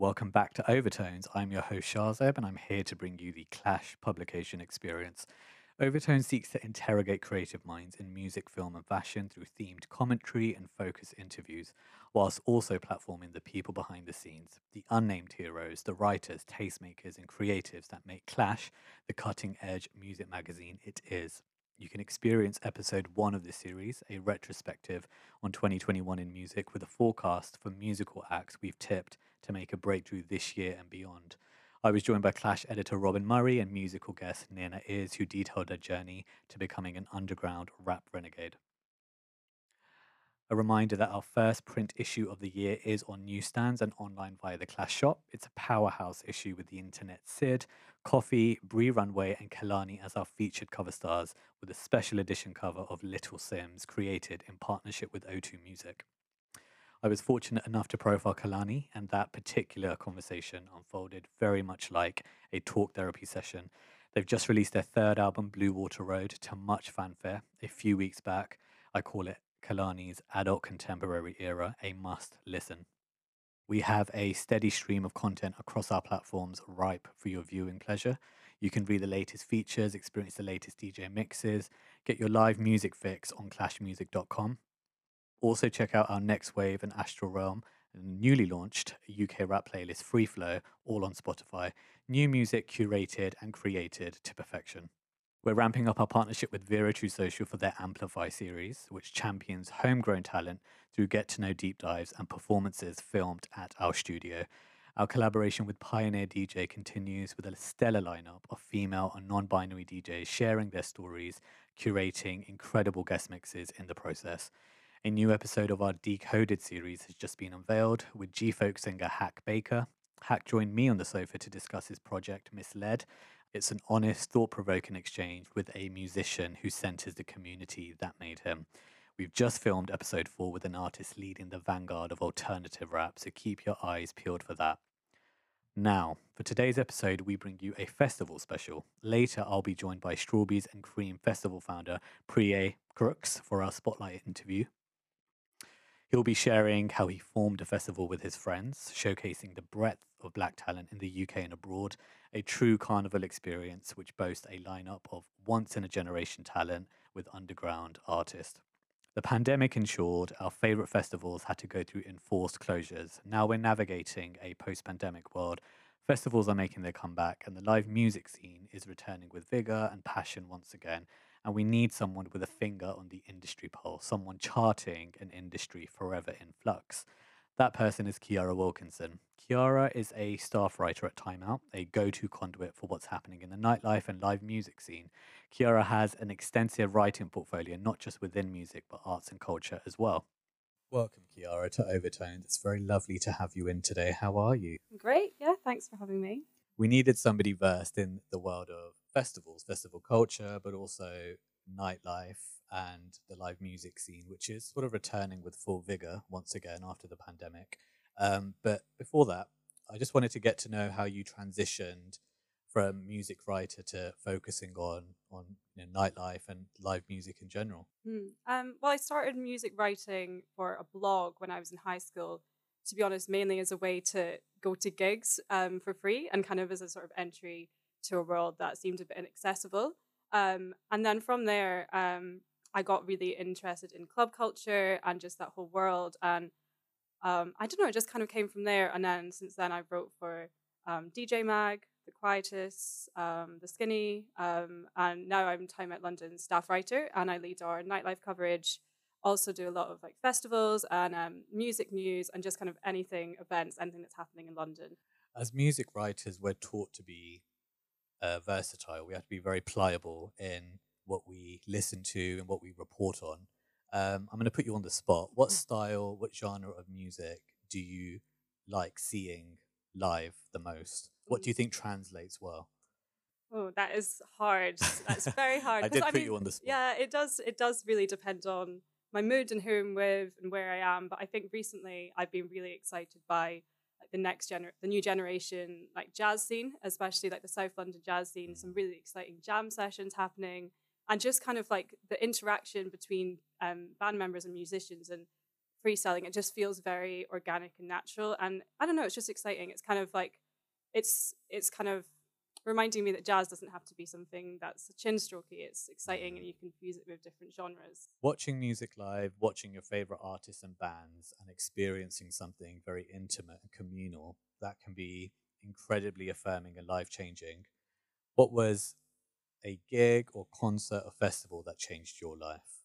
Welcome back to Overtones. I'm your host Shahzaib, and I'm here to bring you the Clash publication experience. Overtones seeks to interrogate creative minds in music, film, and fashion through themed commentary and focus interviews, whilst also platforming the people behind the scenes, the unnamed heroes, the writers, tastemakers, and creatives that make Clash the cutting edge music magazine it is. You can experience episode one of this series, a retrospective on 2021 in music, with a forecast for musical acts we've tipped to make a breakthrough this year and beyond. I was joined by Clash editor Robin Murray and musical guest Nayana Iz, who detailed her journey to becoming an underground rap renegade. A reminder that our first print issue of the year is on newsstands and online via the Clash shop. It's a powerhouse issue with the internet Syd, Koffee, Bree Runway, and Kehlani as our featured cover stars, with a special edition cover of Little Simz created in partnership with O2 Music. I was fortunate enough to profile Kehlani, and that particular conversation unfolded very much like a talk therapy session. They've just released their third album, Blue Water Road, to much fanfare a few weeks back. I call it Kehlani's adult contemporary era, a must listen. We have a steady stream of content across our platforms ripe for your viewing pleasure. You can read the latest features, experience the latest DJ mixes, get your live music fix on clashmusic.com. Also, check out our Next Wave and Astral Realm newly launched UK rap playlist Free Flow, all on Spotify. New music curated and created to perfection. We're ramping up our partnership with Vero True Social for their Amplify series, which champions homegrown talent through get to know deep dives and performances filmed at our studio. Our collaboration with Pioneer DJ continues with a stellar lineup of female and non binary DJs sharing their stories, curating incredible guest mixes in the process. A new episode of our Decoded series has just been unveiled with G Folk singer Hak Baker. Hak joined me on the sofa to discuss his project Misled. It's an honest, thought provoking exchange with a musician who centers the community that made him. We've just filmed episode four with an artist leading the vanguard of alternative rap, so keep your eyes peeled for that. Now, for today's episode, we bring you a festival special. Later, I'll be joined by Strawberries and Creem Festival founder Preye Crooks for our spotlight interview. He'll be sharing how he formed a festival with his friends, showcasing the breadth of black talent in the UK and abroad, a true carnival experience which boasts a lineup of once in a generation talent with underground artists. The pandemic ensured our favourite festivals had to go through enforced closures. Now we're navigating a post pandemic world. Festivals are making their comeback, and the live music scene is returning with vigour and passion once again and we need someone with a finger on the industry pulse, someone charting an industry forever in flux. That person is Chiara Wilkinson. Chiara is a staff writer at Time Out, a go to conduit for what's happening in the nightlife and live music scene. Chiara has an extensive writing portfolio, not just within music, but arts and culture as well. Welcome, Chiara, to Overtones. It's very lovely to have you in today. How are you? Great. Yeah, thanks for having me. We needed somebody versed in the world of festivals, festival culture, but also nightlife and the live music scene, which is sort of returning with full vigor once again after the pandemic. Um, but before that, I just wanted to get to know how you transitioned from music writer to focusing on on you know, nightlife and live music in general. Hmm. Um, well, I started music writing for a blog when I was in high school. To be honest, mainly as a way to go to gigs um, for free and kind of as a sort of entry to a world that seemed a bit inaccessible. Um, and then from there, um, I got really interested in club culture and just that whole world. And um, I don't know, it just kind of came from there. And then since then, I wrote for um, DJ Mag, The Quietus, um, The Skinny, um, and now I'm Time Out London staff writer and I lead our nightlife coverage. Also do a lot of like festivals and music news and just kind of anything, events, anything that's happening in London. As music writers, we're taught to be uh, versatile. We have to be very pliable in what we listen to and what we report on. Um, I'm going to put you on the spot. What mm. style, what genre of music do you like seeing live the most? What do you think translates well? Oh, that is hard. That's very hard. I did I put mean, you on the spot. Yeah, it does. It does really depend on my mood and who I'm with and where I am. But I think recently I've been really excited by like the next gener the new generation like jazz scene, especially like the South London jazz scene, some really exciting jam sessions happening and just kind of like the interaction between um, band members and musicians and freestyling. It just feels very organic and natural, and I don't know. It's just exciting. It's kind of like it's it's kind of reminding me that jazz doesn't have to be something that's chin strokey. It's exciting and you can fuse it with different genres. Watching music live, watching your favorite artists and bands, and experiencing something very intimate and communal that can be incredibly affirming and life changing. What was a gig or concert or festival that changed your life?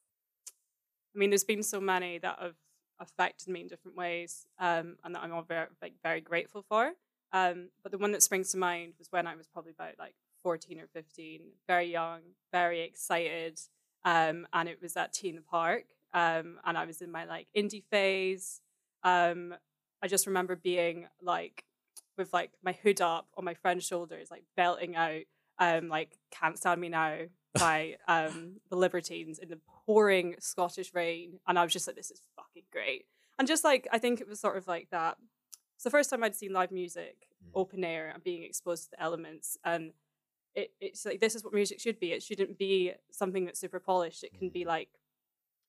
I mean, there's been so many that have affected me in different ways, um, and that I'm all very, like, very grateful for. Um, but the one that springs to mind was when I was probably about like 14 or 15, very young, very excited. Um, and it was at T in the Park. Um, and I was in my like indie phase. Um, I just remember being like with like my hood up on my friend's shoulders, like belting out um, like Can't Stand Me Now by um, the Libertines in the pouring Scottish rain. And I was just like, this is fucking great. And just like, I think it was sort of like that it's the first time I'd seen live music, mm. open air, and being exposed to the elements. And it, it's like this is what music should be. It shouldn't be something that's super polished. It can be mm. like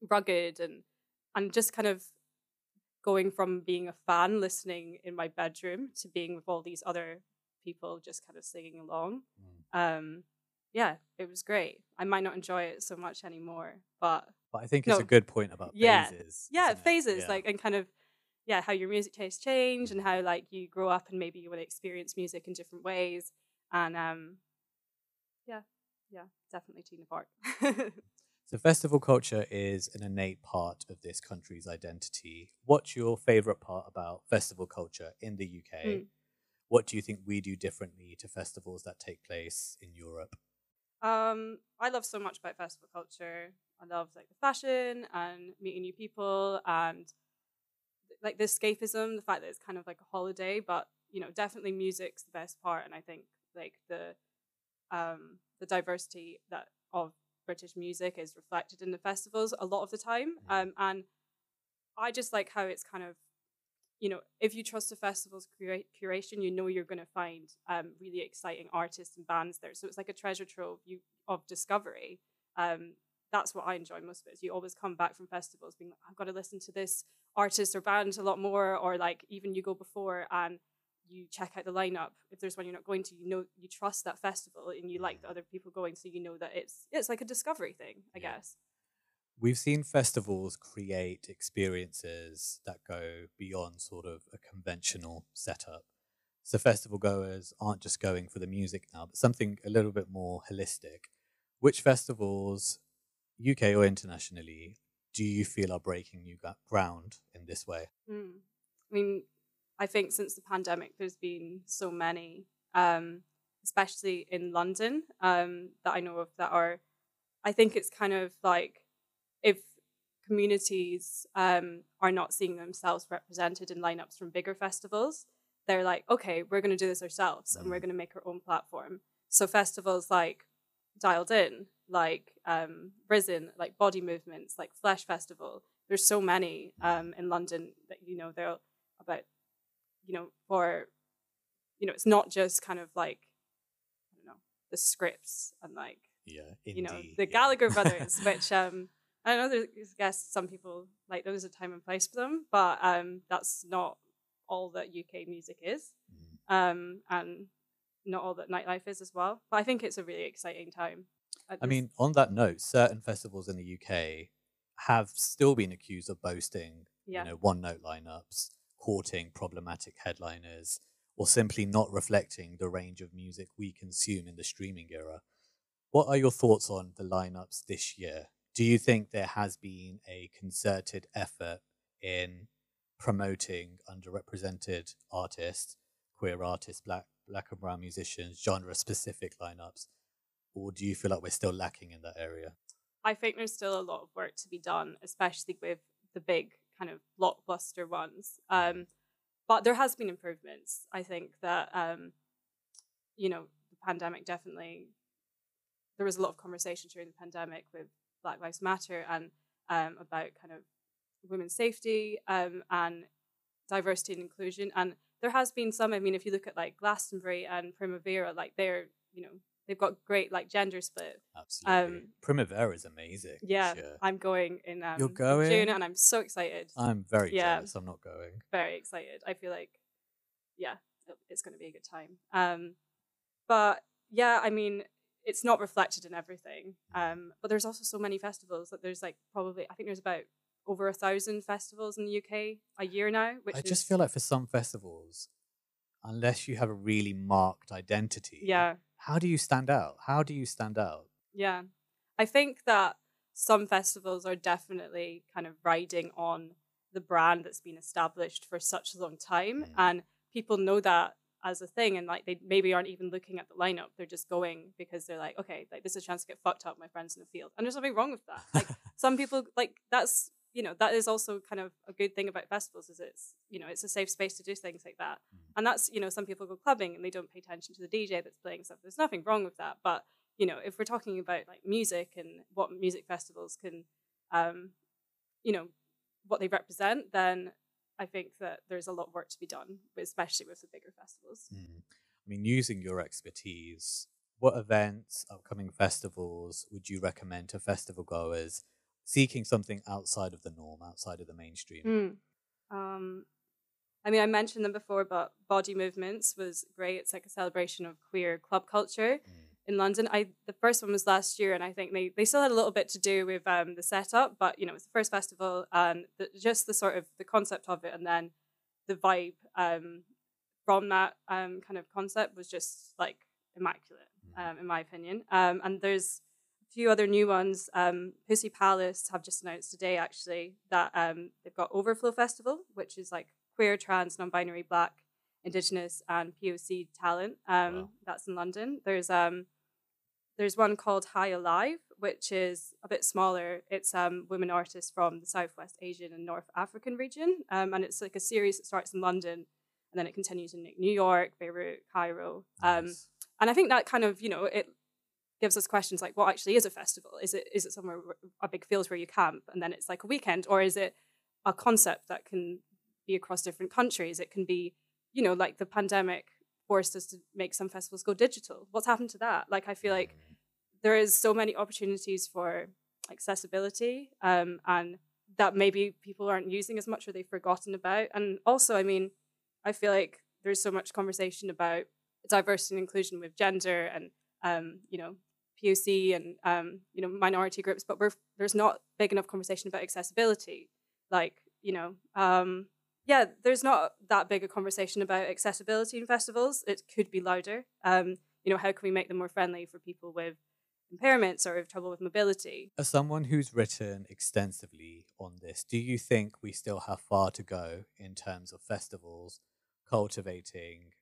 rugged and and just kind of going from being a fan listening in my bedroom to being with all these other people just kind of singing along. Mm. Um, yeah, it was great. I might not enjoy it so much anymore, but but I think it's no, a good point about yeah, phases. Yeah, phases yeah. like and kind of yeah, how your music tastes change and how like you grow up and maybe you want to experience music in different ways. And um, yeah, yeah, definitely T in Park. so festival culture is an innate part of this country's identity. What's your favorite part about festival culture in the UK? Mm. What do you think we do differently to festivals that take place in Europe? Um, I love so much about festival culture. I love like the fashion and meeting new people and like the escapism, the fact that it's kind of like a holiday, but you know, definitely music's the best part, and I think like the um the diversity that of British music is reflected in the festivals a lot of the time, um, and I just like how it's kind of you know, if you trust a festival's cura- curation, you know you're going to find um, really exciting artists and bands there. So it's like a treasure trove you, of discovery. Um, that's what I enjoy most of it. Is you always come back from festivals being like, I've got to listen to this artist or band a lot more, or like even you go before and you check out the lineup. If there's one you're not going to, you know you trust that festival and you like the other people going, so you know that it's it's like a discovery thing, I yeah. guess. We've seen festivals create experiences that go beyond sort of a conventional setup. So festival goers aren't just going for the music now, but something a little bit more holistic. Which festivals UK or internationally, do you feel are breaking new ground in this way? Mm. I mean, I think since the pandemic, there's been so many, um, especially in London, um, that I know of that are. I think it's kind of like if communities um, are not seeing themselves represented in lineups from bigger festivals, they're like, okay, we're going to do this ourselves and we're mm. going to make our own platform. So festivals like Dialed In like um, Risen, like Body Movements, like Flesh Festival. There's so many um, in London that you know they're about, you know, for, you know, it's not just kind of like, I don't know, the scripts and like, yeah, indie, you know, the yeah. Gallagher brothers, which um, I know there's, I guess some people like there's a time and place for them, but um, that's not all that UK music is, mm. um, and not all that nightlife is as well. But I think it's a really exciting time. I mean, on that note, certain festivals in the UK have still been accused of boasting, yeah. you know, one note lineups, courting problematic headliners, or simply not reflecting the range of music we consume in the streaming era. What are your thoughts on the lineups this year? Do you think there has been a concerted effort in promoting underrepresented artists, queer artists, black black and brown musicians, genre specific lineups? Or do you feel like we're still lacking in that area? I think there's still a lot of work to be done, especially with the big kind of blockbuster ones. Um, but there has been improvements. I think that um, you know the pandemic definitely there was a lot of conversation during the pandemic with Black Lives Matter and um, about kind of women's safety um, and diversity and inclusion. And there has been some. I mean, if you look at like Glastonbury and Primavera, like they're you know they've got great like gender split. Absolutely. Um, Primavera is amazing. Yeah, I'm going in. Um, You're going June, and I'm so excited. I'm very yeah, jealous. I'm not going. Very excited. I feel like, yeah, it's going to be a good time. Um, but yeah, I mean, it's not reflected in everything. Mm. Um, but there's also so many festivals that there's like probably I think there's about over a thousand festivals in the UK a year now. Which I is, just feel like for some festivals, unless you have a really marked identity, yeah, how do you stand out? How do you stand out? Yeah, I think that some festivals are definitely kind of riding on the brand that's been established for such a long time, and people know that as a thing and like they maybe aren't even looking at the lineup they're just going because they're like okay like this is a chance to get fucked up my friends in the field and there's nothing wrong with that like some people like that's you know that is also kind of a good thing about festivals is it's you know it's a safe space to do things like that mm. and that's you know some people go clubbing and they don't pay attention to the dj that's playing stuff there's nothing wrong with that but you know if we're talking about like music and what music festivals can um you know what they represent then I think that there's a lot of work to be done, especially with the bigger festivals. Mm. I mean, using your expertise, what events, upcoming festivals would you recommend to festival goers seeking something outside of the norm, outside of the mainstream? Mm. Um, I mean, I mentioned them before, but Body Movements was great. It's like a celebration of queer club culture. Mm in London. I the first one was last year, and I think they, they still had a little bit to do with um, the setup, but you know it's the first festival and the, just the sort of the concept of it, and then the vibe um, from that um, kind of concept was just like immaculate, mm. um, in my opinion. Um, and there's few other new ones. Um, Pussy Palace have just announced today actually that they've got Overflow Festival, which is like queer, trans, non-binary, black. Indigenous and POC talent. Um, wow. That's in London. There's um, there's one called High Alive, which is a bit smaller. It's um, women artists from the Southwest Asian and North African region. Um, and it's like a series that starts in London and then it continues in New York, Beirut, Cairo. Um, nice. And I think that kind of, you know, it gives us questions like what actually is a festival? Is it is it somewhere a big field where you camp and then it's like a weekend, or is it a concept that can be across different countries? It can be, you know, like the pandemic forced us to make some festivals go digital. What's happened to that? Like, I feel like mm. there is so many opportunities for accessibility, um, and that maybe people aren't using as much or they've forgotten about. And also, I mean, I feel like there's so much conversation about diversity and inclusion with gender and um, you know POC and um, you know minority groups, but there's not big enough conversation about accessibility. Like you know, um, yeah, there's not that big a conversation about accessibility in festivals. It could be louder. Um, you know, how can we make them more friendly for people with impairments or have trouble with mobility? As someone who's written extensively on this, do you think we still have far to go in terms of festivals cultivating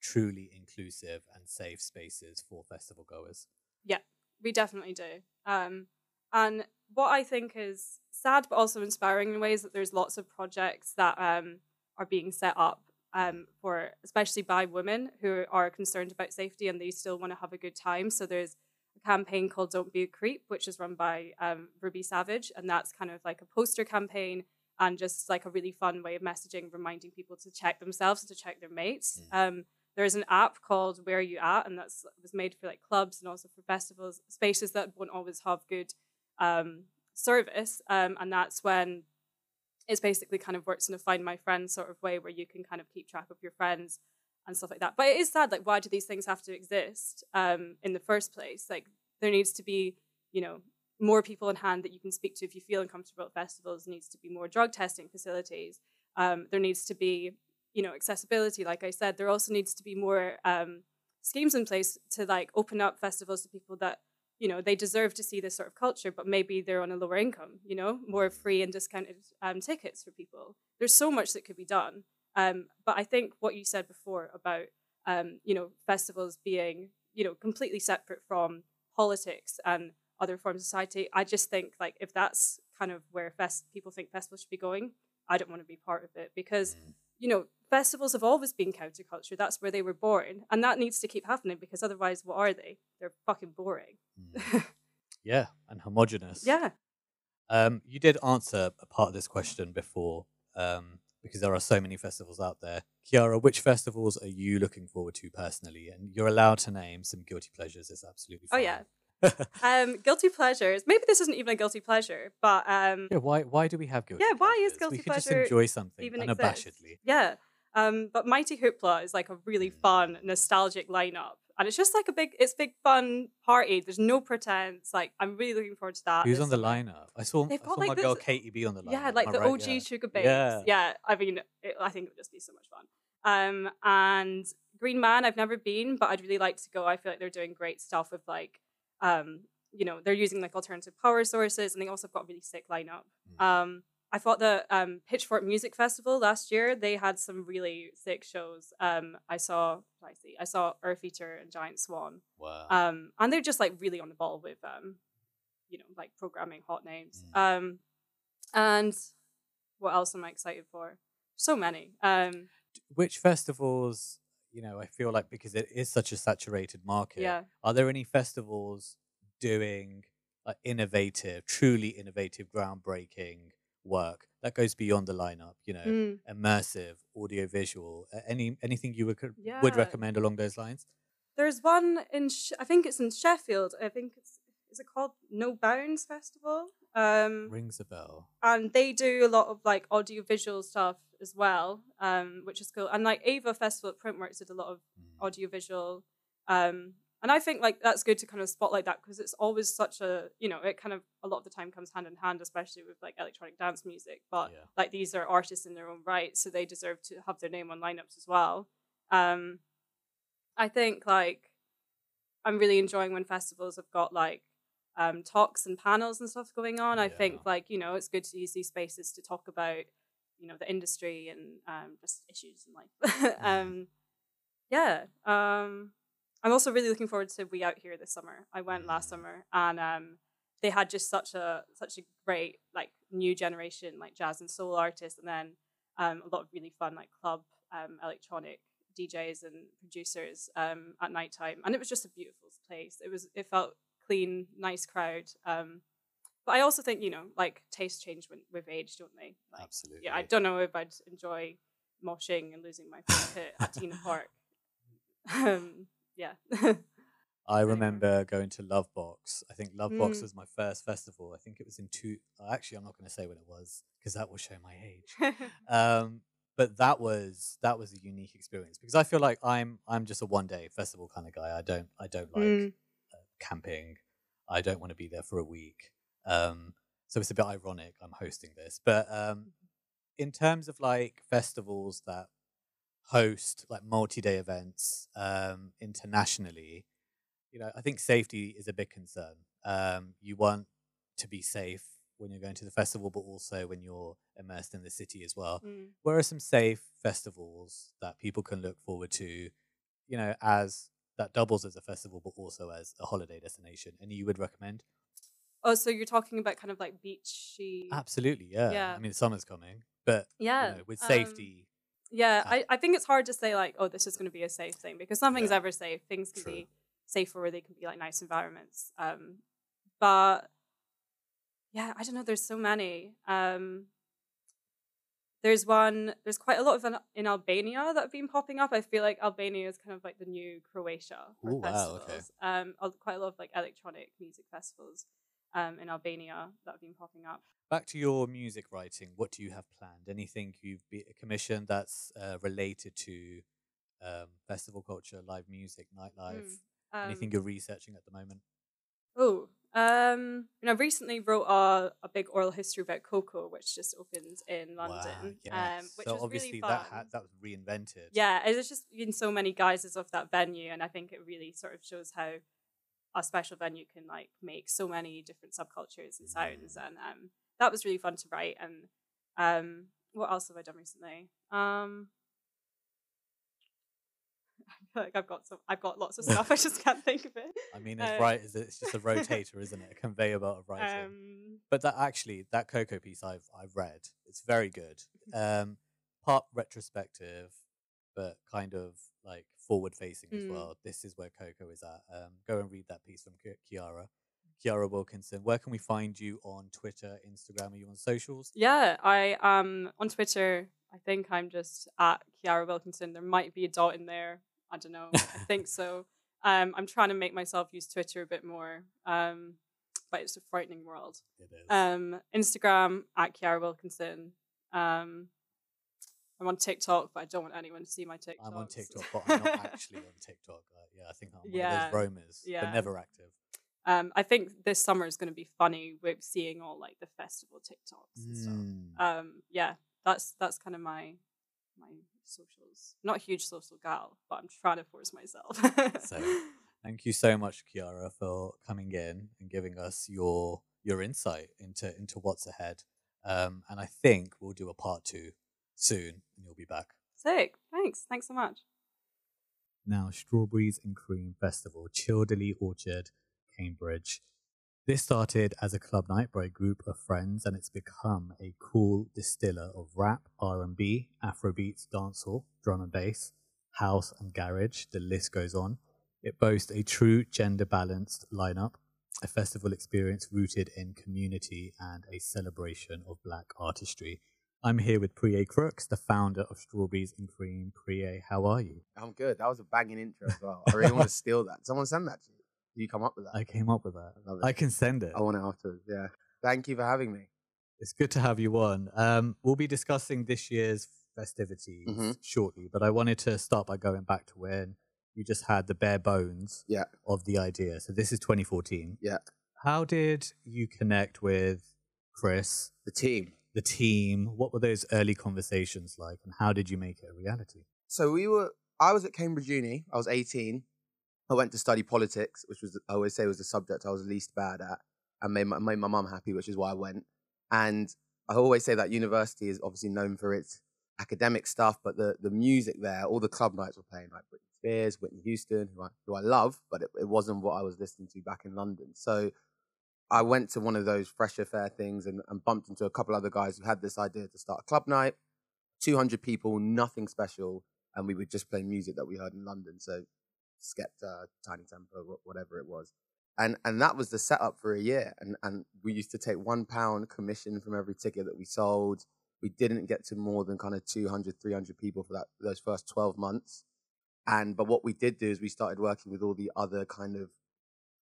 truly inclusive and safe spaces for festival goers? Yeah, we definitely do. Um, and what I think is sad but also inspiring in ways that there's lots of projects that um, are being set up um, for especially by women who are concerned about safety and they still want to have a good time. So there's a campaign called Don't Be a Creep, which is run by um, Ruby Savage, and that's kind of like a poster campaign and just like a really fun way of messaging, reminding people to check themselves and to check their mates. Mm. Um, there's an app called Where You At, and that's was made for like clubs and also for festivals, spaces that won't always have good um, service. Um, and that's when it's basically kind of works in a find my friends sort of way where you can kind of keep track of your friends and stuff like that. But it is sad, like, why do these things have to exist um, in the first place? Like, there needs to be, you know, more people in hand that you can speak to if you feel uncomfortable at festivals. There needs to be more drug testing facilities. Um, there needs to be, you know, accessibility. Like I said, there also needs to be more um, schemes in place to like open up festivals to people that you know they deserve to see this sort of culture but maybe they're on a lower income you know more free and discounted um, tickets for people there's so much that could be done um, but i think what you said before about um, you know festivals being you know completely separate from politics and other forms of society i just think like if that's kind of where fest people think festivals should be going i don't want to be part of it because mm. you know festivals have always been counterculture. That's where they were born. And that needs to keep happening because otherwise, what are they? They're fucking boring. Mm. yeah, and homogenous. Yeah. Um, you did answer a part of this question before, um, because there are so many festivals out there. Chiara, which festivals are you looking forward to personally? And you're allowed to name some guilty pleasures. It's absolutely Oh yeah. Um, guilty pleasures. Maybe this isn't even a guilty pleasure, but um, yeah. Why? Why do we have guilty? Yeah, why is pleasures? guilty we could just enjoy something even unabashedly. exists. Yeah. Um, but Mighty Hoopla is like a really Mm. fun, nostalgic lineup. And it's just like a big, it's big fun party. There's no pretense. Like I'm really looking forward to that. Who's this on the lineup? I saw, I saw like, my girl this- Katy B on the lineup. Yeah, like the right? OG Yeah. Sugababes. Yeah. Yeah. I mean, it, I think it would just be so much fun. Um, and Green Man, I've never been, but I'd really like to go. I feel like they're doing great stuff with like, um, you know, they're using like alternative power sources, and they also have got a really sick lineup. Mm. Um, I thought the um, Pitchfork Music Festival last year they had some really sick shows. Um, I saw, I see, I saw Eartheater and Giant Swan, Wow. um, and they're just like really on the ball with, um, you know, like programming hot names. Mm. Um, and what else am I excited for? So many. Um, which festivals? You know, I feel like because it is such a saturated market. yeah. Are there any festivals doing like innovative, truly innovative, groundbreaking work that goes beyond the lineup? You know, Mm. immersive, audiovisual. Any anything you would would recommend along those lines? There's one in, Sh- I think it's in Sheffield. I think it's, is it called No Bounds Festival? Um, Rings a bell. and they do a lot of like audiovisual stuff as well, um, which is cool. And like Ava Festival at Printworks did a lot of Mm. audiovisual, um, and I think like that's good to kind of spotlight that because it's always such a you know it kind of a lot of the time comes hand in hand, especially with like electronic dance music. But Yeah. like these are artists in their own right, so they deserve to have their name on lineups as well. Um, I think like I'm really enjoying when festivals have got like um, talks and panels and stuff going on. I think like you know it's good to use these spaces to talk about you know the industry and um, just issues in life. um, yeah, um, I'm also really looking forward to We Out Here this summer. I went last Mm. summer and um, they had just such a such a great like new generation like jazz and soul artists, and then um, a lot of really fun like club um, electronic DJs and producers um, at nighttime, and it was just a beautiful place. It was it felt clean, nice crowd. Um, but I also think you know like tastes change when, with age, don't they? Like, Absolutely. yeah, I don't know if I'd enjoy moshing and losing my foot at T in Park. Um, yeah. I remember going to Lovebox. I think Lovebox Mm. was my first festival. I think it was in two. uh, Actually, I'm not going to say when it was because that will show my age. um, but that was that was a unique experience because I feel like I'm I'm just a one day festival kind of guy. I don't I don't like Mm. uh, camping. I don't want to be there for a week. Um, so it's a bit ironic I'm hosting this, but um, in terms of like festivals that host like multi-day events um, internationally, you know, I think safety is a big concern. Um, you want to be safe when you're going to the festival, but also when you're immersed in the city as well. Mm. Where are some safe festivals that people can look forward to, you know, as that doubles as a festival, but also as a holiday destination? And you would recommend? Oh, so you're talking about kind of like beachy. Absolutely, yeah. Yeah. I mean, summer's coming, but Yeah. you know, with um, safety, Yeah, Ah. I, I think it's hard to say like, oh, this is going to be a safe thing because nothing's Yeah. ever safe. Things can True. be safer or they can be like nice environments. Um, but yeah, I don't know. There's so many. Um, there's one. There's quite a lot of an, in Albania that have been popping up. I feel like Albania is kind of like the new Croatia for Ooh, wow, okay. Um, quite a lot of like electronic music festivals. Um, in Albania that have been popping up. back to your music writing. What do you have planned? Anything you've be commissioned that's uh, related to um, festival culture, live music, nightlife? Mm, Anything um, you're researching at the moment? Oh, um, you know, I recently wrote a, a big oral history about Koko, which just opened in London. Wow, yes. um, which so was obviously really fun. that had, that was reinvented. yeah, it's just been so many guises of that venue, and I think it really sort of shows how a special venue can like make so many different subcultures and sounds, Mm. and um, that was really fun to write. And um, what else have I done recently? Um, I feel like I've got some, I've got lots of stuff. I just can't think of it. I mean, it's Uh, right. It's just a rotator, isn't it? A conveyor belt of writing. Um, but that actually, that Koko piece I've I've read. It's very good. Um, part retrospective, but kind of like forward facing as Mm. well. This is where Koko is at. Um, go and read that piece from Ki- Chiara. Chiara Wilkinson. Where can we find you on Twitter, Instagram? Are you on socials? Yeah, I um on Twitter. I think I'm just at Chiara Wilkinson. There might be a dot in there. I don't know. I think so. Um, I'm trying to make myself use Twitter a bit more, um, but it's a frightening world. It is. Um, Instagram at Chiara Wilkinson. Um, I'm on TikTok, but I don't want anyone to see my TikTok. I'm on TikTok, but I'm not actually on TikTok. Uh, yeah, I think I'm one Yeah, of those roamers, yeah. but never active. Um, I think this summer is going to be funny with seeing all like the festival TikToks and stuff. Mm. Um, yeah, that's that's kind of my my socials. Not a huge social gal, but I'm trying to force myself. So, Thank you so much, Chiara, for coming in and giving us your your insight into into what's ahead. Um, and I think we'll do a part two soon, and you'll be back. Sick. Thanks. Thanks so much. Now, Strawberries and Creem Festival, Childerley Orchard, Cambridge. This started as a club night by a group of friends, and it's become a cool distiller of rap, R&B, Afrobeats, dancehall, drum and bass, house, and garage. The list goes on. It boasts a true gender-balanced lineup, a festival experience rooted in community, and a celebration of black artistry. I'm here with Preye Crooks, the founder of Strawberries and Creem. Preye, how are you? I'm good. That was a banging intro as well. I really want to steal that. Someone send that to you. Did you come up with that? I came up with that. I love it. I can send it. I want it afterwards. Yeah. Thank you for having me. It's good to have you on. Um, we'll be discussing this year's festivities Mhm. shortly, but I wanted to start by going back to when you just had the bare bones Yeah. of the idea. So this is 2014. Yeah. How did you connect with Chris, The team. The team? What were those early conversations like, and how did you make it a reality? So we were. I was at Cambridge Uni. I was 18. I went to study politics, which was I always say was the subject I was least bad at, and made my, made my mum happy, which is why I went. And I always say that university is obviously known for its academic stuff, but the the music there, all the club nights were playing like Britney Spears, Whitney Houston, who I who I love, but it, it wasn't what I was listening to back in London. So I went to one of those fresh affair things and, and bumped into a couple other guys who had this idea to start a club night. 200 people, nothing special, and we would just play music that we heard in London. So Skepta, Tinie Tempah, whatever it was. And and that was the setup for a year. And and we used to take one pound commission from every ticket that we sold. We didn't get to more than kind of 200, 300 people for that those first 12 months. And but what we did do is we started working with all the other kind of,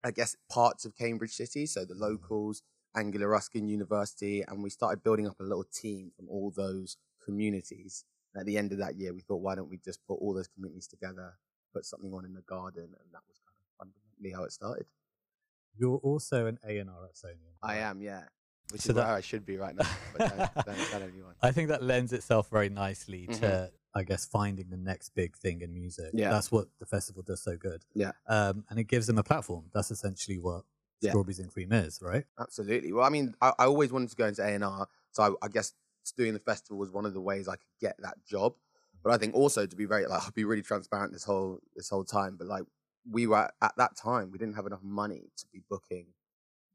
I guess, parts of Cambridge City. So the locals, Anglia Ruskin University, and we started building up a little team from all those communities. And at the end of that year, we thought, why don't we just put all those communities together, put something on in the garden, and that was kind of fundamentally how it started. You're also an A&R at Sony. I am, yeah, which So is that- where I should be right now, but don't, don't tell anyone. I think that lends itself very nicely Mhm. to, I guess, finding the next big thing in music. Yeah. That's what the festival does so good. Yeah. Um, and it gives them a platform. That's essentially what Yeah. Strawberries and Creem is, right? Absolutely. Well, I mean, I, I always wanted to go into A and R, so I, I guess doing the festival was one of the ways I could get that job. But I think also to be very like I'll be really transparent this whole this whole time. But like we were at that time, we didn't have enough money to be booking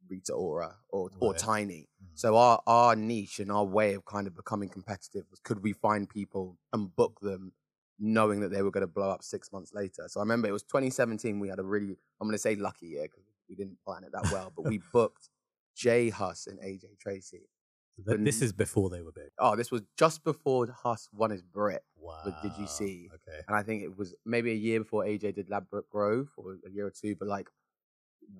Rita Ora or or Right. Tinie. Mm. So our our niche and our way of kind of becoming competitive was could we find people and book them knowing that they were going to blow up six months later. So I remember it was 2017. We had a really I'm going to say lucky year because we didn't plan it that well, but we booked J Hus and AJ Tracey. This is before they were big. Oh, this was just before Huss won his Brit. Wow. But did you see? Okay. And I think it was maybe a year before AJ did Ladbroke Grove or a year or two, but like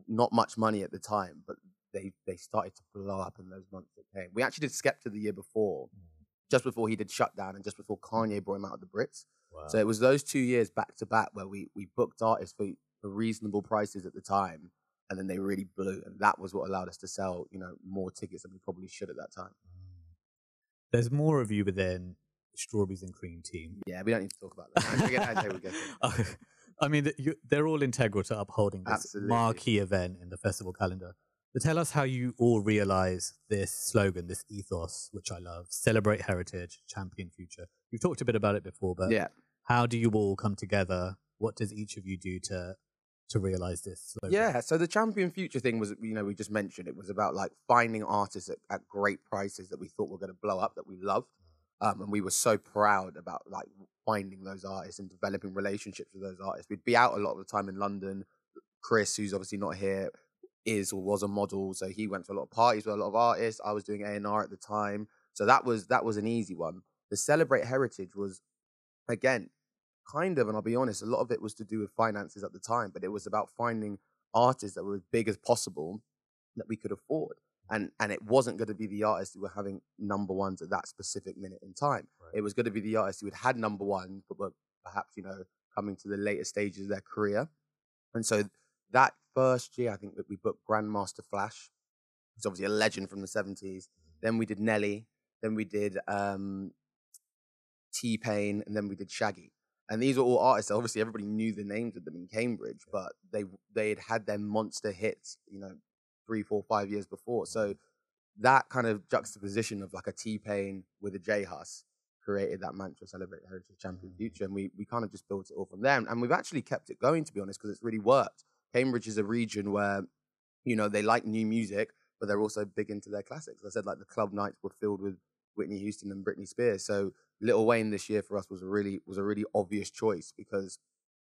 not much money at the time. But they they started to blow up in those months that came. We actually did Skepta the year before, Mm. just before he did Shutdown and just before Kanye brought him out of the Brits. Wow. So it was those two years back to back where we we booked artists for, for reasonable prices at the time, and then they really blew, and that was what allowed us to sell you know more tickets than we probably should at that time. Mm. There's more of you within Strawberries and Creem team. Yeah, we don't need to talk about that. We'll I'd say we'll get. I mean, you, they're all integral to upholding this Absolutely. marquee event in the festival calendar. So tell us how you all realize this slogan, this ethos, which I love celebrate heritage, champion future. You've talked a bit about it before, but yeah. how do you all come together? What does each of you do to to realize this slogan? Yeah, so the Champion Future thing was, you know, we just mentioned it was about like finding artists at, at great prices that we thought were going to blow up, that we loved. Um, and we were so proud about like finding those artists and developing relationships with those artists. We'd be out a lot of the time in London. Chris, who's obviously not here, is or was a model, so he went to a lot of parties with a lot of artists. I was doing A and R at the time, so that was that was an easy one. the Celebrate Heritage was, again, kind of, and I'll be honest, a lot of it was to do with finances at the time, but it was about finding artists that were as big as possible that we could afford. And, and it wasn't going to be the artists who were having number ones at that specific minute in time. Right. It was going to be the artists who had had number ones, but were perhaps, you know, coming to the later stages of their career. And so that first year, I think that we booked Grandmaster Flash. He's obviously a legend from the 70s. Mm-hmm. Then we did Nelly. Then we did um, T Pain. And then we did Shaggy. And these were all artists. Obviously, everybody knew the names of them in Cambridge, but they they had had their monster hits, you know, three, four, five years before. Mm-hmm. So that kind of juxtaposition of like a T Pain with a J Hus created that mantra celebrate heritage champion mm-hmm. future and we we kind of just built it all from there and, and we've actually kept it going to be honest because it's really worked cambridge is a region where you know they like new music but they're also big into their classics i said like the club nights were filled with whitney houston and britney spears so little wayne this year for us was a really was a really obvious choice because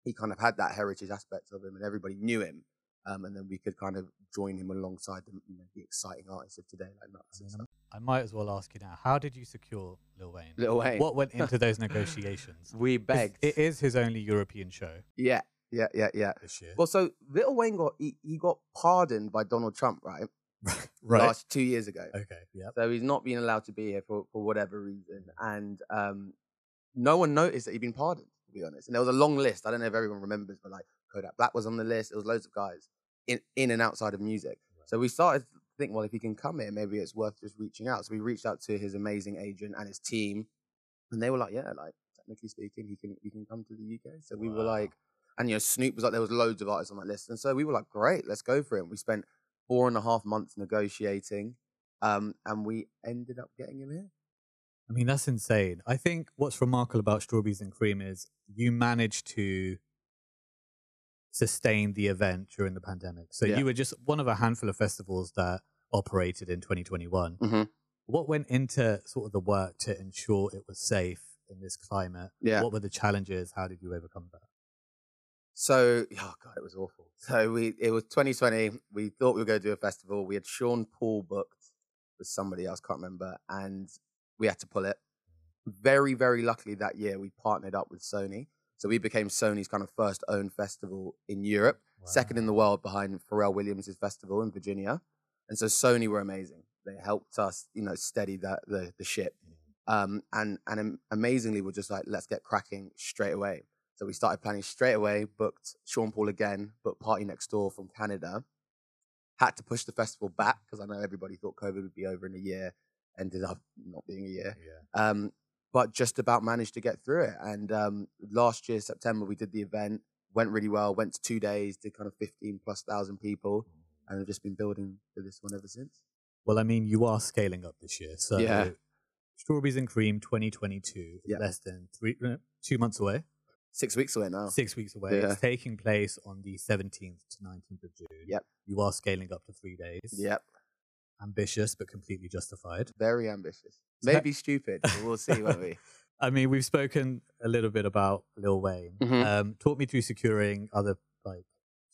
he kind of had that heritage aspect of him and everybody knew him um, and then we could kind of join him alongside the, you know, the exciting artists of today like Knucks and stuff I might as well ask you now: How did you secure Lil Wayne? Lil Wayne. What went into those negotiations? We begged It is his only European show yeah yeah yeah yeah this year. Well, so Little Wayne got he, he got pardoned by Donald Trump, right? right. Last two years ago. Okay. Yeah. So he's not being allowed to be here for, for whatever reason. And um, no one noticed that he'd been pardoned, to be honest. And there was a long list. I don't know if everyone remembers, but like Kodak Black was on the list. There was loads of guys in, in and outside of music. So we started to think, well, if he can come here, maybe it's worth just reaching out. So we reached out to his amazing agent and his team. And they were like, yeah, like technically speaking, he can he can come to the UK. So we were like, and you know, Snoop was like, there was loads of artists on that list, and so we were like, great, let's go for it. We spent four and a half months negotiating, um, and we ended up getting him here. I mean, that's insane. I think what's remarkable about Strawberries and Creem is you managed to sustain the event during the pandemic. So Yeah. you were just one of a handful of festivals that operated in 2021. Mhm. What went into sort of the work to ensure it was safe in this climate? Yeah. What were the challenges? How did you overcome that? So, oh god, it was awful. So we, it was 2020. We thought we were going to do a festival. We had Sean Paul booked with somebody else, can't remember, and we had to pull it. Very, very luckily that year we partnered up with Sony, so we became Sony's kind of first own festival in Europe, second in the world behind Pharrell Williams' festival in Virginia. And so Sony were amazing. They helped us, you know, steady the the, the ship. Um, and and amazingly, we're just like, let's get cracking straight away. So we started planning straight away, booked Sean Paul again, booked PartyNextDoor from Canada. Had to push the festival back because I know everybody thought COVID would be over in a year. Ended up not being a year. Yeah. Um, but just about managed to get through it. And um, last year, September, we did the event, went really well, went to two days, did kind of 15 plus thousand people, and have just been building for this one ever since. Well, I mean, you are scaling up this year. So Yeah. Strawberries and Cream 2022 is Yeah. less than three, uh, two months away, Six weeks away now. six weeks away. Yeah. It's taking place on the 17th to 19th of June. Yep. You are scaling up to three days. Yep. Ambitious, but completely justified. Very ambitious. Maybe stupid, but we'll see, won't we? I mean, we've spoken a little bit about Lil Wayne. Mhm. Um, talk me through securing other like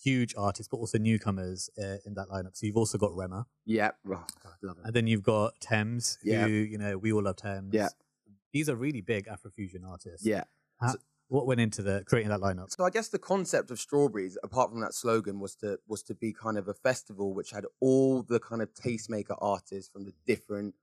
huge artists, but also newcomers uh, in that lineup. So you've also got Rema, Yep. Oh, God, love it. and then you've got Tems, who Yeah. you know we all love Tems. Yeah. these are really big Afrofusion artists. Yeah. How- what went into the creating that lineup? So I guess the concept of strawberries, apart from that slogan, was to was to be kind of a festival which had all the kind of tastemaker artists from the different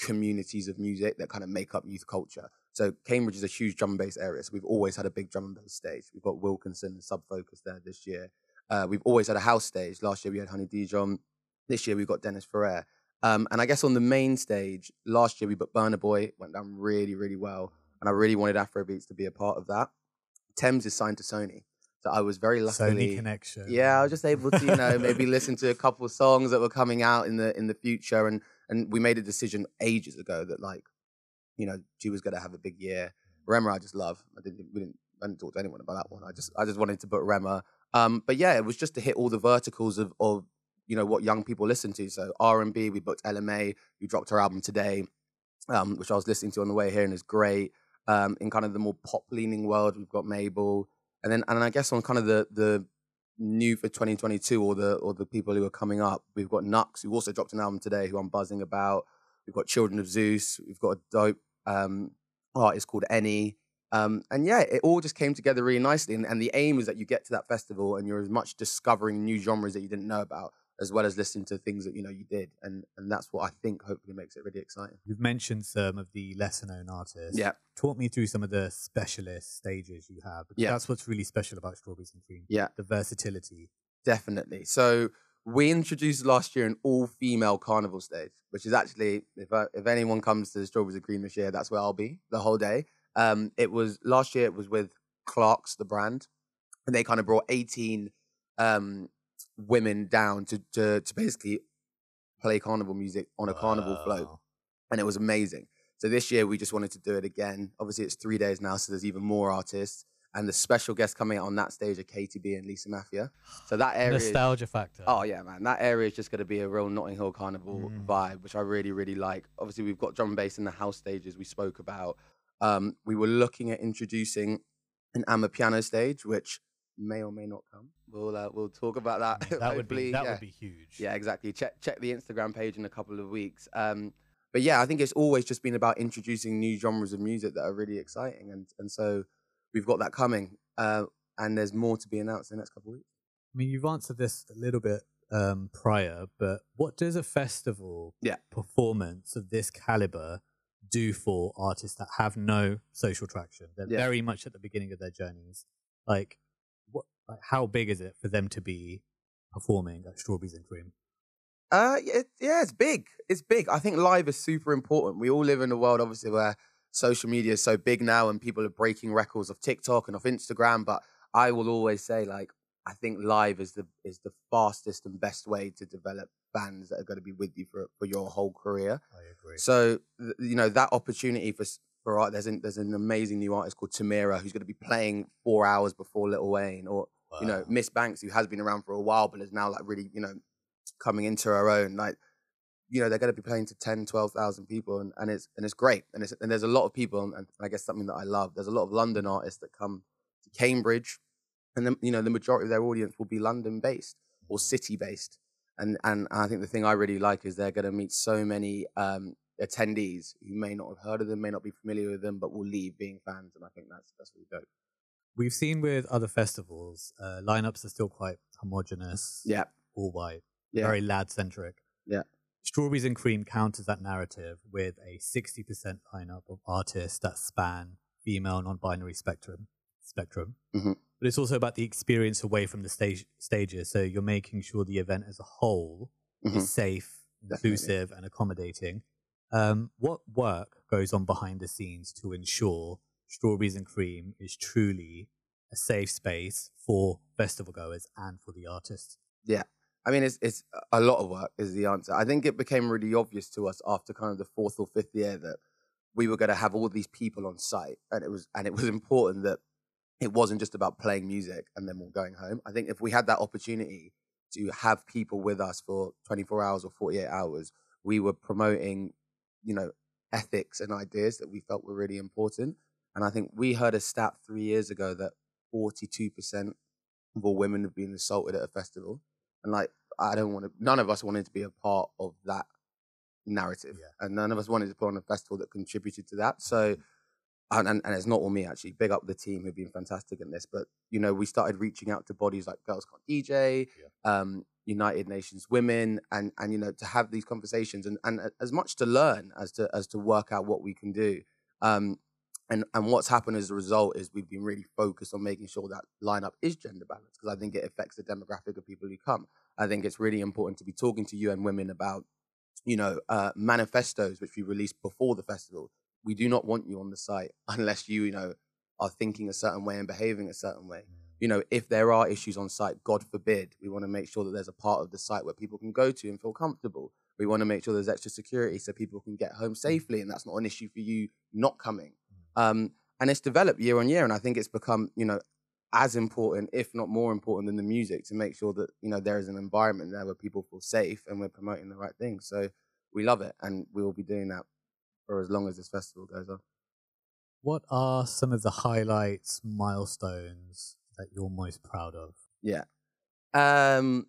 communities of music that kind of make up youth culture. So Cambridge is a huge drum and bass area, so we've always had a big drum and bass stage. We've got Wilkinson and Sub Focus there this year. Uh, we've always had a house stage. Last year we had Honey Dijon. This year we've got Dennis Ferrer. Um, and I guess on the main stage, last year we booked Burna Boy, went down really, really well. And I really wanted Afrobeats to be a part of that. Tems is signed to Sony. So I was very luckily. Sony connection. Yeah, I was just able to, you know, maybe listen to a couple of songs that were coming out in the in the future, and and we made a decision ages ago that like, you know, she was going to have a big year. Rema, I just love. I didn't we didn't I didn't talk to anyone about that one. I just I just wanted to put Rema. Um, but yeah, it was just to hit all the verticals of of you know what young people listen to. So R and B, we booked Ella Mai, who dropped her album today, um, which I was listening to on the way here, and is great. Um, in kind of the more pop leaning world, we've got Mabel, and then and I guess on kind of the the new for 2022 or the or the people who are coming up, we've got Knucks, who also dropped an album today, who I'm buzzing about. We've got Children of Zeus. We've got a dope um, artist called ENNY. Um, and yeah, it all just came together really nicely. And, and the aim is that you get to that festival and you're as much discovering new genres that you didn't know about, as well as listening to things that you know you did. And and that's what I think hopefully makes it really exciting. You've mentioned some of the lesser known artists. Yeah. Talk me through some of the specialist stages you have. Yeah. That's what's really special about Strawberries and Creem. Yeah. The versatility. Definitely. So we introduced last year an all-female carnival stage, which is actually, if I, if anyone comes to the Strawberries and Creem this year, that's where I'll be the whole day. Um, it was last year. It was with Clark's, the brand, and they kind of brought 18 um, women down to, to to basically play carnival music on a carnival float, and it was amazing. So this year we just wanted to do it again. Obviously, it's three days now, so there's even more artists. And the special guests coming out on that stage are Katy B and Lisa Maffia. So that area is- Nostalgia factor. Oh yeah, man. That area is just going to be a real Notting Hill Carnival Mm. vibe, which I really, really like. Obviously, we've got drum and bass in the house stages we spoke about. Um, we were looking at introducing an amapiano stage, which may or may not come. We'll uh, we'll talk about that. mean, that would be that yeah. would be huge. Yeah, exactly. Check check the Instagram page in a couple of weeks. Um, but yeah, I think it's always just been about introducing new genres of music that are really exciting, and and so we've got that coming. Uh, and there's more to be announced in the next couple of weeks. I mean, you've answered this a little bit um, prior, but what does a festival Yeah. performance of this caliber do for artists that have no social traction? They're Yeah. very much at the beginning of their journeys. Like? Like, how big is it for them to be performing at Strawberries and Creem? Uh, yeah, it- yeah, it's big. It's big. I think live is super important. We all live in a world, obviously, where social media is so big now, and people are breaking records of TikTok and of Instagram. But I will always say, like, I think live is the is the fastest and best way to develop fans that are going to be with you for for your whole career. I agree. So you know that opportunity for for art. There's an, there's an amazing new artist called Tamira who's going to be playing four hours before Lil Wayne, or you know Ms Banks who has been around for a while but is now like really you know coming into her own. Like you know they're going to be playing to 10, 12,000 people, and, and it's and it's great. And it's and there's a lot of people, and I guess something that I love. There's a lot of London artists that come to Cambridge, and then you know the majority of their audience will be London based or city based. And and I think the thing I really like is they're going to meet so many um, attendees who may not have heard of them, may not be familiar with them, but will leave being fans. And I think that's that's really dope. We've seen with other festivals, uh, lineups are still quite homogenous, Yeah, all white, yeah, very lad centric. Yeah. Strawberries and Creem counters that narrative with a 60% lineup of artists that span female non-binary spectrum. Spectrum. Mhm. But it's also about the experience away from the stage stages. So you're making sure the event as a whole Mhm. is safe, Definitely. inclusive, and accommodating. Um, what work goes on behind the scenes to ensure Strawberries and Creem is truly a safe space for festival goers and for the artists? Yeah. I mean, it's it's a lot of work is the answer. I think it became really obvious to us after kind of the fourth or fifth year that we were going to have all these people on site, and it was and it was important that it wasn't just about playing music and then we're going home. I think if we had that opportunity to have people with us for 24 hours or 48 hours, we were promoting, you know, ethics and ideas that we felt were really important. And I think we heard a stat three years ago that 42% of all women have been assaulted at a festival. And like, I don't want to, none of us wanted to be a part of that narrative. Yeah. And none of us wanted to put on a festival that contributed to that. So, and, and, and it's not all me actually. Big up the team who've been fantastic in this. But, you know, we started reaching out to bodies like Girls Can't DJ, um, United Nations Women, and, and, you know, to have these conversations and, and as much to learn as to, as to work out what we can do. Um, and, and what's happened as a result is we've been really focused on making sure that lineup is gender balanced because I think it affects the demographic of people who come. I think it's really important to be talking to UN women about, you know, uh, manifestos which we released before the festival. We do not want you on the site unless you, you know, are thinking a certain way and behaving a certain way. You know, if there are issues on site, God forbid, we want to make sure that there's a part of the site where people can go to and feel comfortable. We want to make sure there's extra security so people can get home safely, and that's not an issue for you not coming. Um, and it's developed year on year, and I think it's become, you know, as important, if not more important, than the music to make sure that you know there is an environment there where people feel safe and we're promoting the right things. So we love it, and we will be doing that for as long as this festival goes on. What are some of the highlights, milestones that you're most proud of? Yeah. Um,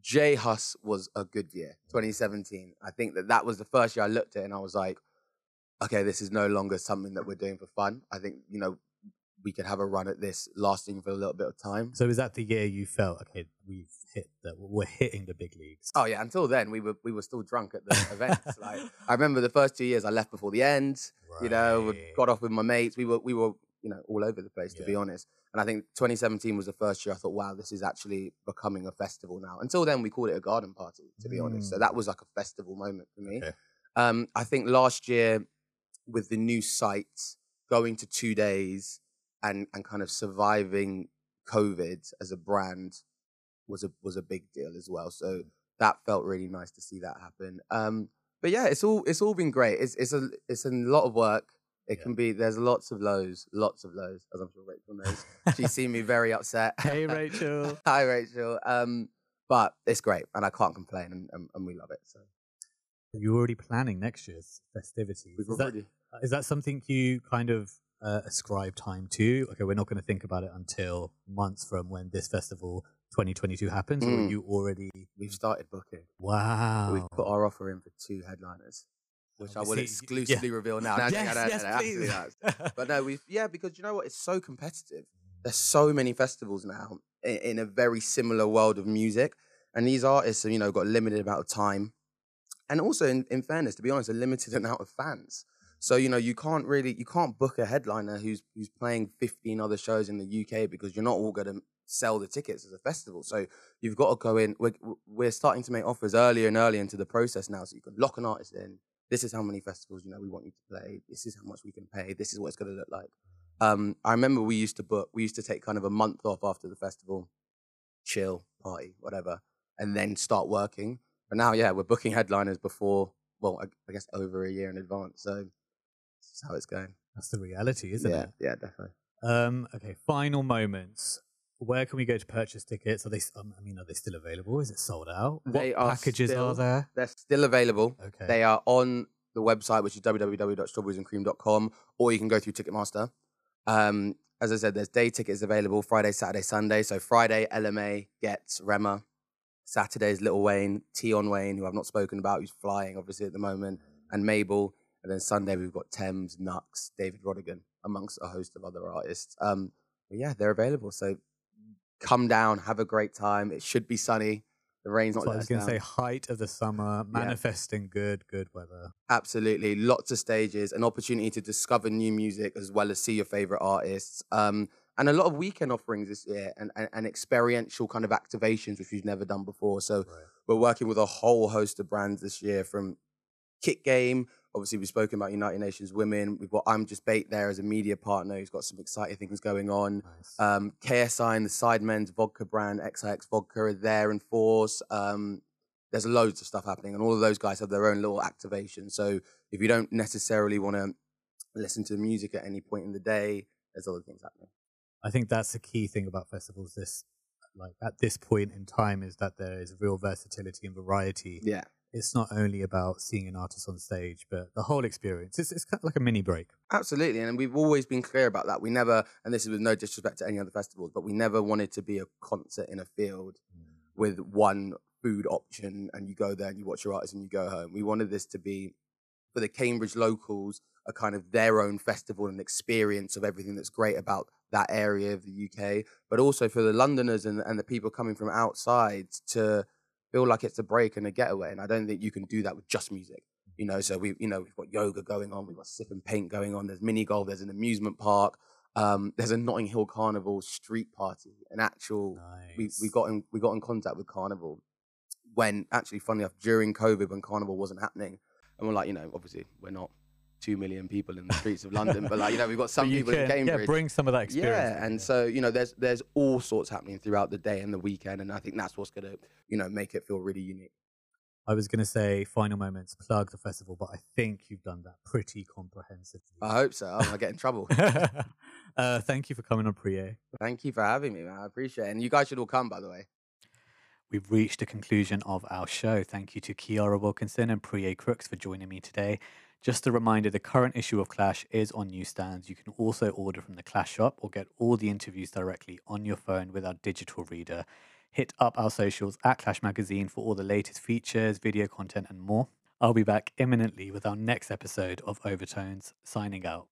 J Hus was a good year, 2017. I think that that was the first year I looked at it and I was like, okay, this is no longer something that we're doing for fun. I think you know we could have a run at this lasting for a little bit of time. So is that the year you felt okay? We've hit that. We're hitting the big leagues. Oh yeah, until then we were we were still drunk at the events. Like I remember the first two years I left before the end. You know, we got off with my mates. We were we were you know all over the place to be honest. And I think 2017 was the first year I thought, wow, this is actually becoming a festival now. Until then, we called it a garden party, to be honest. So Mm. that was like a festival moment for me. Okay. Um, I think last year with the new site going to two days and and kind of surviving COVID as a brand was a was a big deal as well. So that felt really nice to see that happen. Um, but yeah, it's all it's all been great. It's it's a it's a lot of work. It Yeah. can be there's lots of lows, lots of lows, as I'm sure Rachel knows. She's seen me very upset. Hey, Rachel. Hi Rachel. Um, but it's great and I can't complain and, and, and we love it. So You're already planning next year's festivities. we've Is that, already is that something you kind of uh, ascribe time to? Okay, we're not going to think about it until months from when this festival 2022 happens, or Mm. are you already? we've started booking. Wow. We've put our offer in for two headliners, which I will Obviously, exclusively reveal now. No, yes, no, no, no, yes, no, please. But no, we've yeah, because you know what? It's so competitive. There's so many festivals now in, in a very similar world of music, and these artists have you know got a limited amount of time, and also in, in fairness, to be honest, a limited amount of fans. So you know you can't really you can't book a headliner who's who's playing 15 other shows in the UK because you're not all going to sell the tickets as a festival. So you've got to go in. We're, we're starting to make offers earlier and earlier into the process now, so you can lock an artist in. This is how many festivals you know we want you to play. This is how much we can pay. This is what it's going to look like. Um, I remember we used to book. We used to take kind of a month off after the festival, chill, party, whatever, and then start working. But now, yeah, we're booking headliners before. Well, I, I guess over a year in advance. So that's how it's going. That's the reality, isn't yeah, it? yeah, definitely. Um, okay, final moments. Where can we go to purchase tickets? Are they? Um, I mean, are they still available? Is it sold out? They what are packages still- are there? They're still available. Okay. They are on the website, which is www.strawberriesandcreem.com, or you can go through Ticketmaster. Um, as I said, there's day tickets available Friday, Saturday, Sunday. So Friday, Ella Mai gets Rema. Saturday's Lil Wayne, Tion Wayne, who I've not spoken about, who's flying obviously at the moment, and Mabel. And then Sunday we've got Tems, Knucks, David Rodigan, amongst a host of other artists. Um, but yeah, they're available. So come down, have a great time. It should be sunny. The rain's not So I was going to say height of the summer, manifesting good, good weather. Absolutely. Lots of stages, an opportunity to discover new music as well as see your favorite artists. Um, and a lot of weekend offerings this year and, and, and experiential kind of activations, which we've never done before. So Right. we're working with a whole host of brands this year from Kick Game. Obviously, we've spoken about United Nations Women. We've got I'm Just Bait there as a media partner who's got some exciting things going on. Nice. Um, KSI and the Sidemen's vodka brand, XIX Vodka, are there in force. Um, there's loads of stuff happening, and all of those guys have their own little activation. So if you don't necessarily want to listen to the music at any point in the day, there's other things happening. I think that's the key thing about festivals. This, like at this point in time, is that there is real versatility and variety. Yeah, It's not only about seeing an artist on stage, but the whole experience. It's it's kind of like a mini break. absolutely. And we've always been clear about that. We never, and this is with no disrespect to any other festivals, but we never wanted to be a concert in a field mm. with one food option and you go there and you watch your artist and you go home. We wanted this to be for the Cambridge locals a kind of their own festival and experience of everything that's great about that area of the UK, but also for the Londoners and, and the people coming from outside to feel like it's a break and a getaway. And I don't think you can do that with just music. You know, so we, you know, we've got yoga going on, we've got sip and paint going on. There's mini golf, there's an amusement park, um, there's a Notting Hill Carnival street party, an actual we, Nice. we got in we got in contact with Carnival when actually funny enough during COVID when Carnival wasn't happening. And we're like, you know, obviously we're not two million people in the streets of London, but like, you know, we've got some people in can, Cambridge. Yeah, bring some of that experience. yeah, and you. so you know, there's there's all sorts happening throughout the day and the weekend, and I think that's what's gonna you know make it feel really unique. I was going to say final moments, plug the festival, but I think you've done that pretty comprehensively. I hope so. I might get in trouble. uh, thank you for coming on Preye. Thank you for having me, man. I appreciate it. And you guys should all come, by the way. We've reached the conclusion of our show. Thank you to Chiara Wilkinson and Preye Crooks for joining me today. Just a reminder the current issue of Clash is on newsstands. You can also order from the Clash shop or get all the interviews directly on your phone with our digital reader. Hit up our socials at Clash Magazine for all the latest features, video content, and more. I'll be back imminently with our next episode of Overtones, signing out.